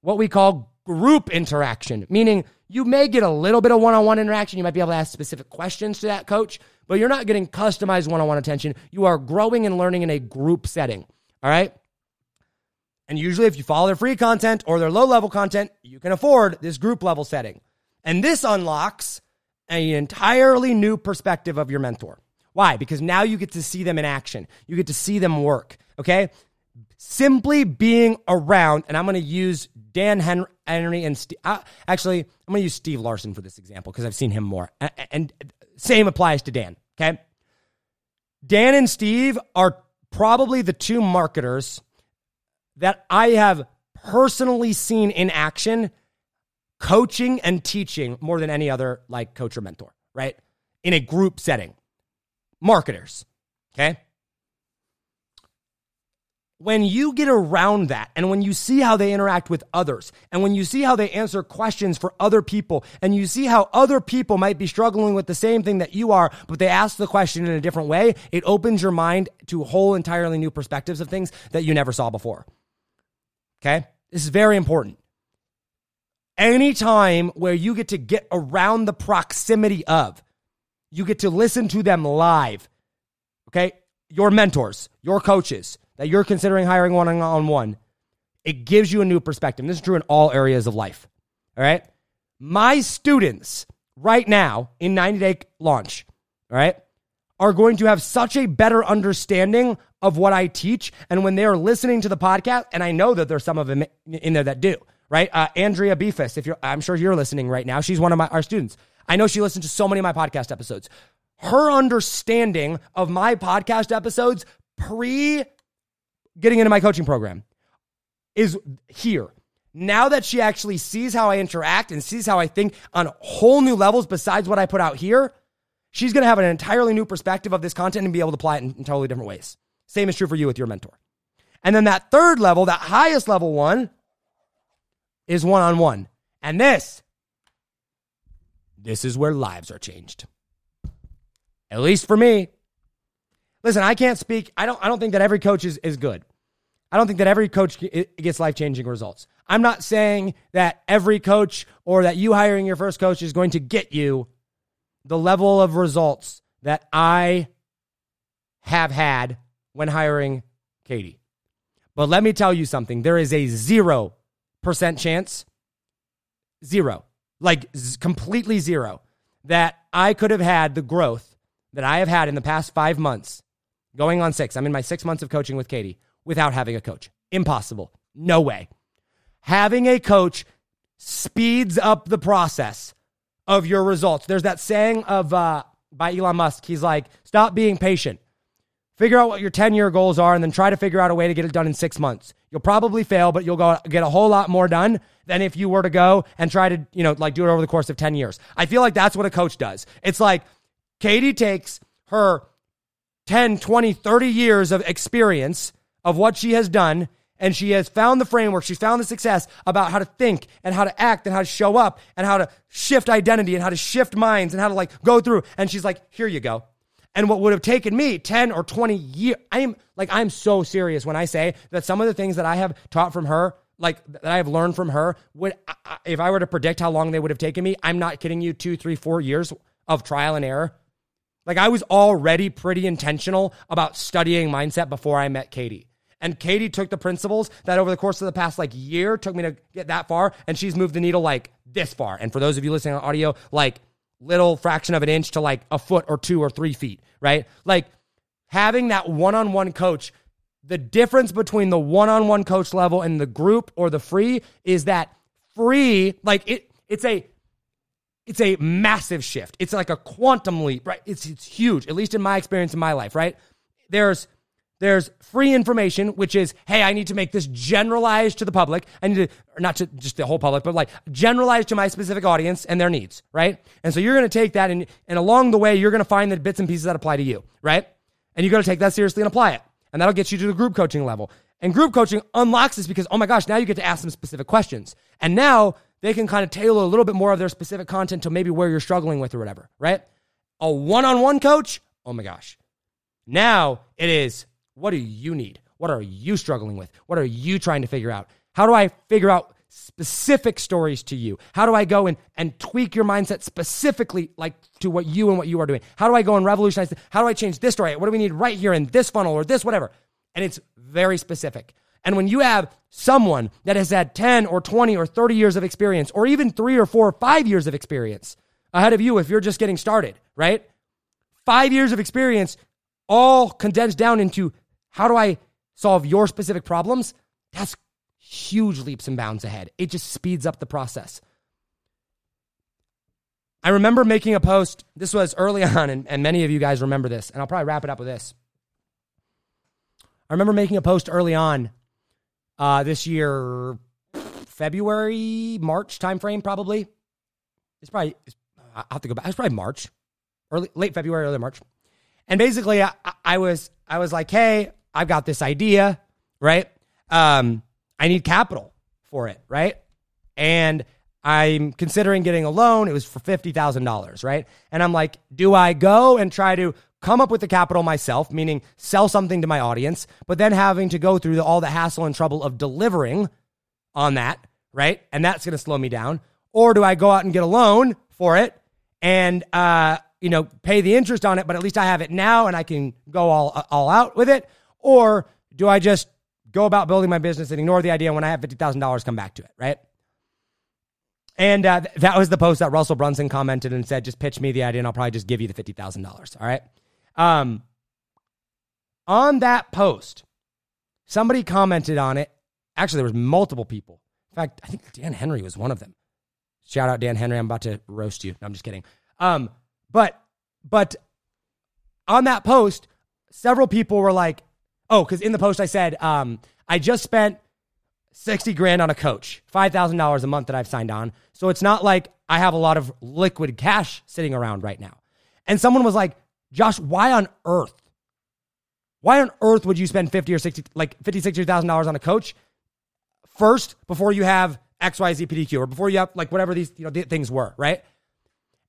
what we call group interaction, meaning you may get a little bit of one on one interaction. You might be able to ask specific questions to that coach, but you're not getting customized one on one attention. You are growing and learning in a group setting. All right? And usually, if you follow their free content or their low level content, you can afford this group level setting. And this unlocks an entirely new perspective of your mentor. Why? Because now you get to see them in action. You get to see them work. Okay. Simply being around, and I'm going to use Dan Henry and Steve. Uh, actually, I'm going to use Steve Larsen for this example because I've seen him more. And, and same applies to Dan. Okay. Dan and Steve are probably the two marketers that I have personally seen in action coaching and teaching more than any other like coach or mentor, right? In a group setting. Marketers, okay? When you get around that and when you see how they interact with others and when you see how they answer questions for other people and you see how other people might be struggling with the same thing that you are, but they ask the question in a different way, it opens your mind to whole entirely new perspectives of things that you never saw before. Okay? This is very important. Any time where you get to get around the proximity of, you get to listen to them live. Okay? Your mentors, your coaches that you're considering hiring one on one, it gives you a new perspective. This is true in all areas of life. All right? My students right now in 90 day launch, all right, are going to have such a better understanding of what I teach. And when they're listening to the podcast, and I know that there's some of them in there that do, right? Uh, Andrea Beefus, if you're, I'm sure you're listening right now. She's one of my, our students. I know she listens to so many of my podcast episodes. Her understanding of my podcast episodes pre getting into my coaching program is here. Now that she actually sees how I interact and sees how I think on whole new levels besides what I put out here, she's going to have an entirely new perspective of this content and be able to apply it in, totally different ways. Same is true for you with your mentor. And then that third level, that highest level one, is one on one. And this, this is where lives are changed. At least for me. Listen, I can't speak. I don't, I don't think that every coach is, is good. I don't think that every coach gets life changing results. I'm not saying that every coach or that you hiring your first coach is going to get you the level of results that I have had when hiring Katie. But let me tell you something there is a 0% chance, zero, like z- completely zero, that I could have had the growth that I have had in the past five months going on six. I'm in my six months of coaching with Katie without having a coach. Impossible. No way. Having a coach speeds up the process of your results. There's that saying of uh, by Elon Musk. He's like, stop being patient. Figure out what your 10 year goals are and then try to figure out a way to get it done in six months. You'll probably fail, but you'll go get a whole lot more done than if you were to go and try to, you know, like do it over the course of 10 years. I feel like that's what a coach does. It's like Katie takes her 10, 20, 30 years of experience of what she has done and she has found the framework, she's found the success about how to think and how to act and how to show up and how to shift identity and how to shift minds and how to like go through. And she's like, here you go. And what would have taken me 10 or 20 years, I am like, I'm so serious when I say that some of the things that I have taught from her, like that I have learned from her, would, if I were to predict how long they would have taken me, I'm not kidding you, two, three, four years of trial and error. Like I was already pretty intentional about studying mindset before I met Katie. And Katie took the principles that over the course of the past like year took me to get that far, and she's moved the needle like this far. And for those of you listening on audio, like little fraction of an inch to like a foot or two or three feet, right? Like having that one on one coach, the difference between the one on one coach level and the group or the free is that free, like it, it's a, it's a massive shift. It's like a quantum leap, right? It's, it's huge, at least in my experience in my life, right? There's, there's free information, which is, hey, I need to make this generalized to the public. I need to, not to just the whole public, but like generalized to my specific audience and their needs, right? And so you're going to take that and, and along the way, you're going to find the bits and pieces that apply to you, right? And you got to take that seriously and apply it. And that'll get you to the group coaching level. And group coaching unlocks this because, oh my gosh, now you get to ask them specific questions. And now they can kind of tailor a little bit more of their specific content to maybe where you're struggling with or whatever, right? A one on one coach, oh my gosh. Now it is what do you need? What are you struggling with? What are you trying to figure out? How do I figure out specific stories to you? How do I go and, and tweak your mindset specifically like to what you and what you are doing? How do I go and revolutionize? How do I change this story? What do we need right here in this funnel or this whatever? And it's very specific. And when you have someone that has had 10 or 20 or 30 years of experience, or even three or four or five years of experience ahead of you, if you're just getting started, right? Five years of experience, all condensed down into how do I solve your specific problems? That's huge leaps and bounds ahead. It just speeds up the process. I remember making a post. This was early on, and, and many of you guys remember this, and I'll probably wrap it up with this. I remember making a post early on uh, this year, February, March timeframe, probably. It's probably, it's, I'll have to go back. It's probably March, early, late February, early March. And basically, I, I was, I was like, hey, I've got this idea, right? Um, I need capital for it, right? And I'm considering getting a loan. It was for $50,000, right? And I'm like, do I go and try to come up with the capital myself, meaning sell something to my audience, but then having to go through the, all the hassle and trouble of delivering on that, right? And that's going to slow me down. Or do I go out and get a loan for it and, uh, you know, pay the interest on it, but at least I have it now and I can go all, all out with it? Or do I just go about building my business and ignore the idea when I have $50,000 come back to it, right? And uh, that was the post that Russell Brunson commented and said, just pitch me the idea and I'll probably just give you the $50,000. All right. Um, on that post, somebody commented on it. Actually, there was multiple people. In fact, I think Dan Henry was one of them. Shout out Dan Henry. I'm about to roast you. No, I'm just kidding. Um, but, but on that post, several people were like, Oh, because in the post I said, um, I just spent 60 grand on a coach, $5,000 a month that I've signed on. So it's not like I have a lot of liquid cash sitting around right now. And someone was like, Josh, why on earth? Why on earth would you spend 50 or 60, like 50, 60,000 dollars on a coach first before you have XYZ PDQ or before you have like whatever these you know, things were, right?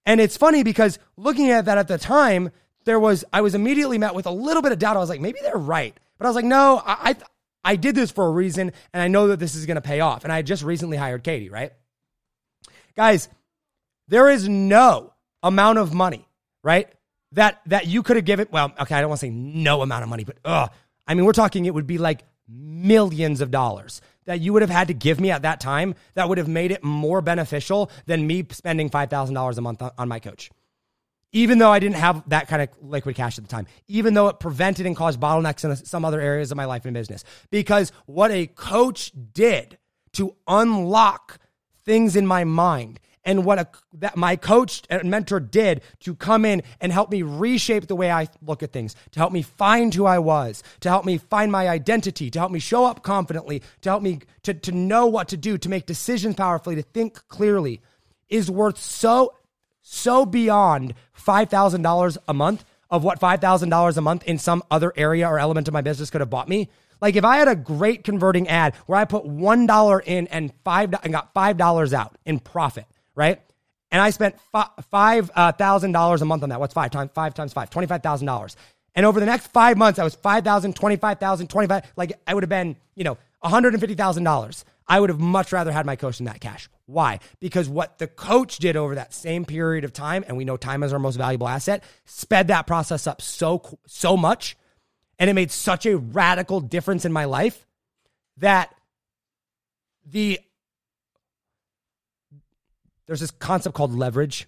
And it's funny because looking at that at the time, there was, I was immediately met with a little bit of doubt. I was like, maybe they're right. But I was like, no, I, I, I did this for a reason, and I know that this is going to pay off. And I just recently hired Katie, right? Guys, there is no amount of money, right? That that you could have given. Well, okay, I don't want to say no amount of money, but uh, I mean, we're talking it would be like millions of dollars that you would have had to give me at that time that would have made it more beneficial than me spending $5,000 a month on, on my coach. even though I didn't have that kind of liquid cash at the time, even though it prevented and caused bottlenecks in some other areas of my life and business. Because what a coach did to unlock things in my mind and what a, that my coach and mentor did to come in and help me reshape the way I look at things, to help me find who I was, to help me find my identity, to help me show up confidently, to help me to, to know what to do, to make decisions powerfully, to think clearly is worth so, so beyond $5,000 a month of what $5,000 a month in some other area or element of my business could have bought me. Like if I had a great converting ad where I put $1 in and five and got $5 out in profit, right? And I spent five thousand uh, dollars a month on that. What's five times five times five? Twenty five thousand dollars. And over the next five months, I was five thousand, twenty five thousand, twenty five. Like I would have been, you know, one hundred and fifty thousand dollars. I would have much rather had my coach in that cash. Why? Because what the coach did over that same period of time, and we know time is our most valuable asset, sped that process up so so much, and it made such a radical difference in my life that the there's this concept called leverage.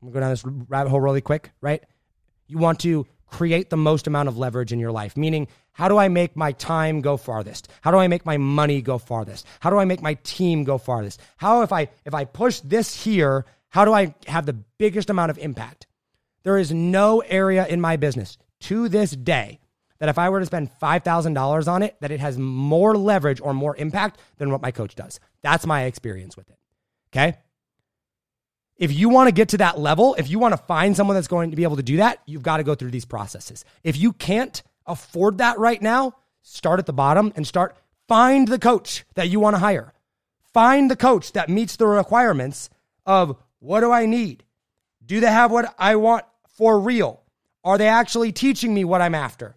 I'm gonna go down this rabbit hole really quick, right? You want to create the most amount of leverage in your life, meaning, how do I make my time go farthest? How do I make my money go farthest? How do I make my team go farthest? How if I if I push this here, how do I have the biggest amount of impact? There is no area in my business to this day that if I were to spend $5,000 on it, that it has more leverage or more impact than what my coach does. That's my experience with it. Okay? If you want to get to that level, if you want to find someone that's going to be able to do that, you've got to go through these processes. If you can't afford that right now, start at the bottom and start find the coach that you want to hire. Find the coach that meets the requirements of what do I need? Do they have what I want for real? Are they actually teaching me what I'm after?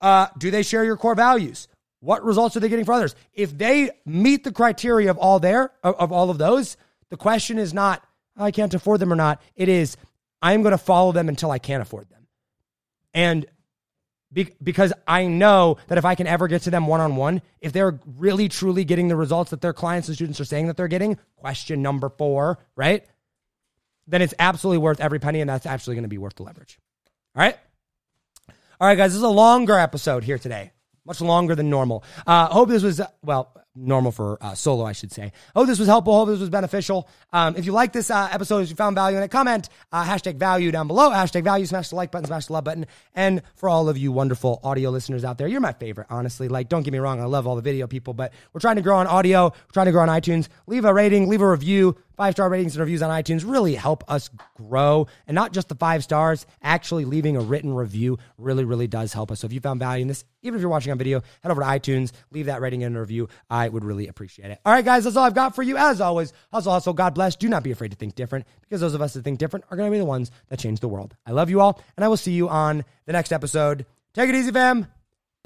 Uh, do they share your core values? What results are they getting for others? If they meet the criteria of all there of, of all of those, the question is not I can't afford them or not. It is, I'm going to follow them until I can't afford them. And be, because I know that if I can ever get to them one on one, if they're really truly getting the results that their clients and students are saying that they're getting, question number four, right? Then it's absolutely worth every penny, and that's actually going to be worth the leverage. All right. All right, guys, this is a longer episode here today, much longer than normal. Uh, hope this was, well, normal for uh, solo, I should say. Oh, this was helpful. Hope this was beneficial. Um, if you like this uh, episode, if you found value in it, comment uh, hashtag value down below. Hashtag value. Smash the like button. Smash the love button. And for all of you wonderful audio listeners out there, you're my favorite. Honestly, like don't get me wrong, I love all the video people, but we're trying to grow on audio. We're trying to grow on iTunes. Leave a rating. Leave a review. Five star ratings and reviews on iTunes really help us grow. And not just the five stars, actually leaving a written review really, really does help us. So if you found value in this, even if you're watching on video, head over to iTunes, leave that rating and review. I would really appreciate it. All right, guys, that's all I've got for you. As always, hustle, hustle, God bless. Do not be afraid to think different because those of us that think different are going to be the ones that change the world. I love you all, and I will see you on the next episode. Take it easy, fam.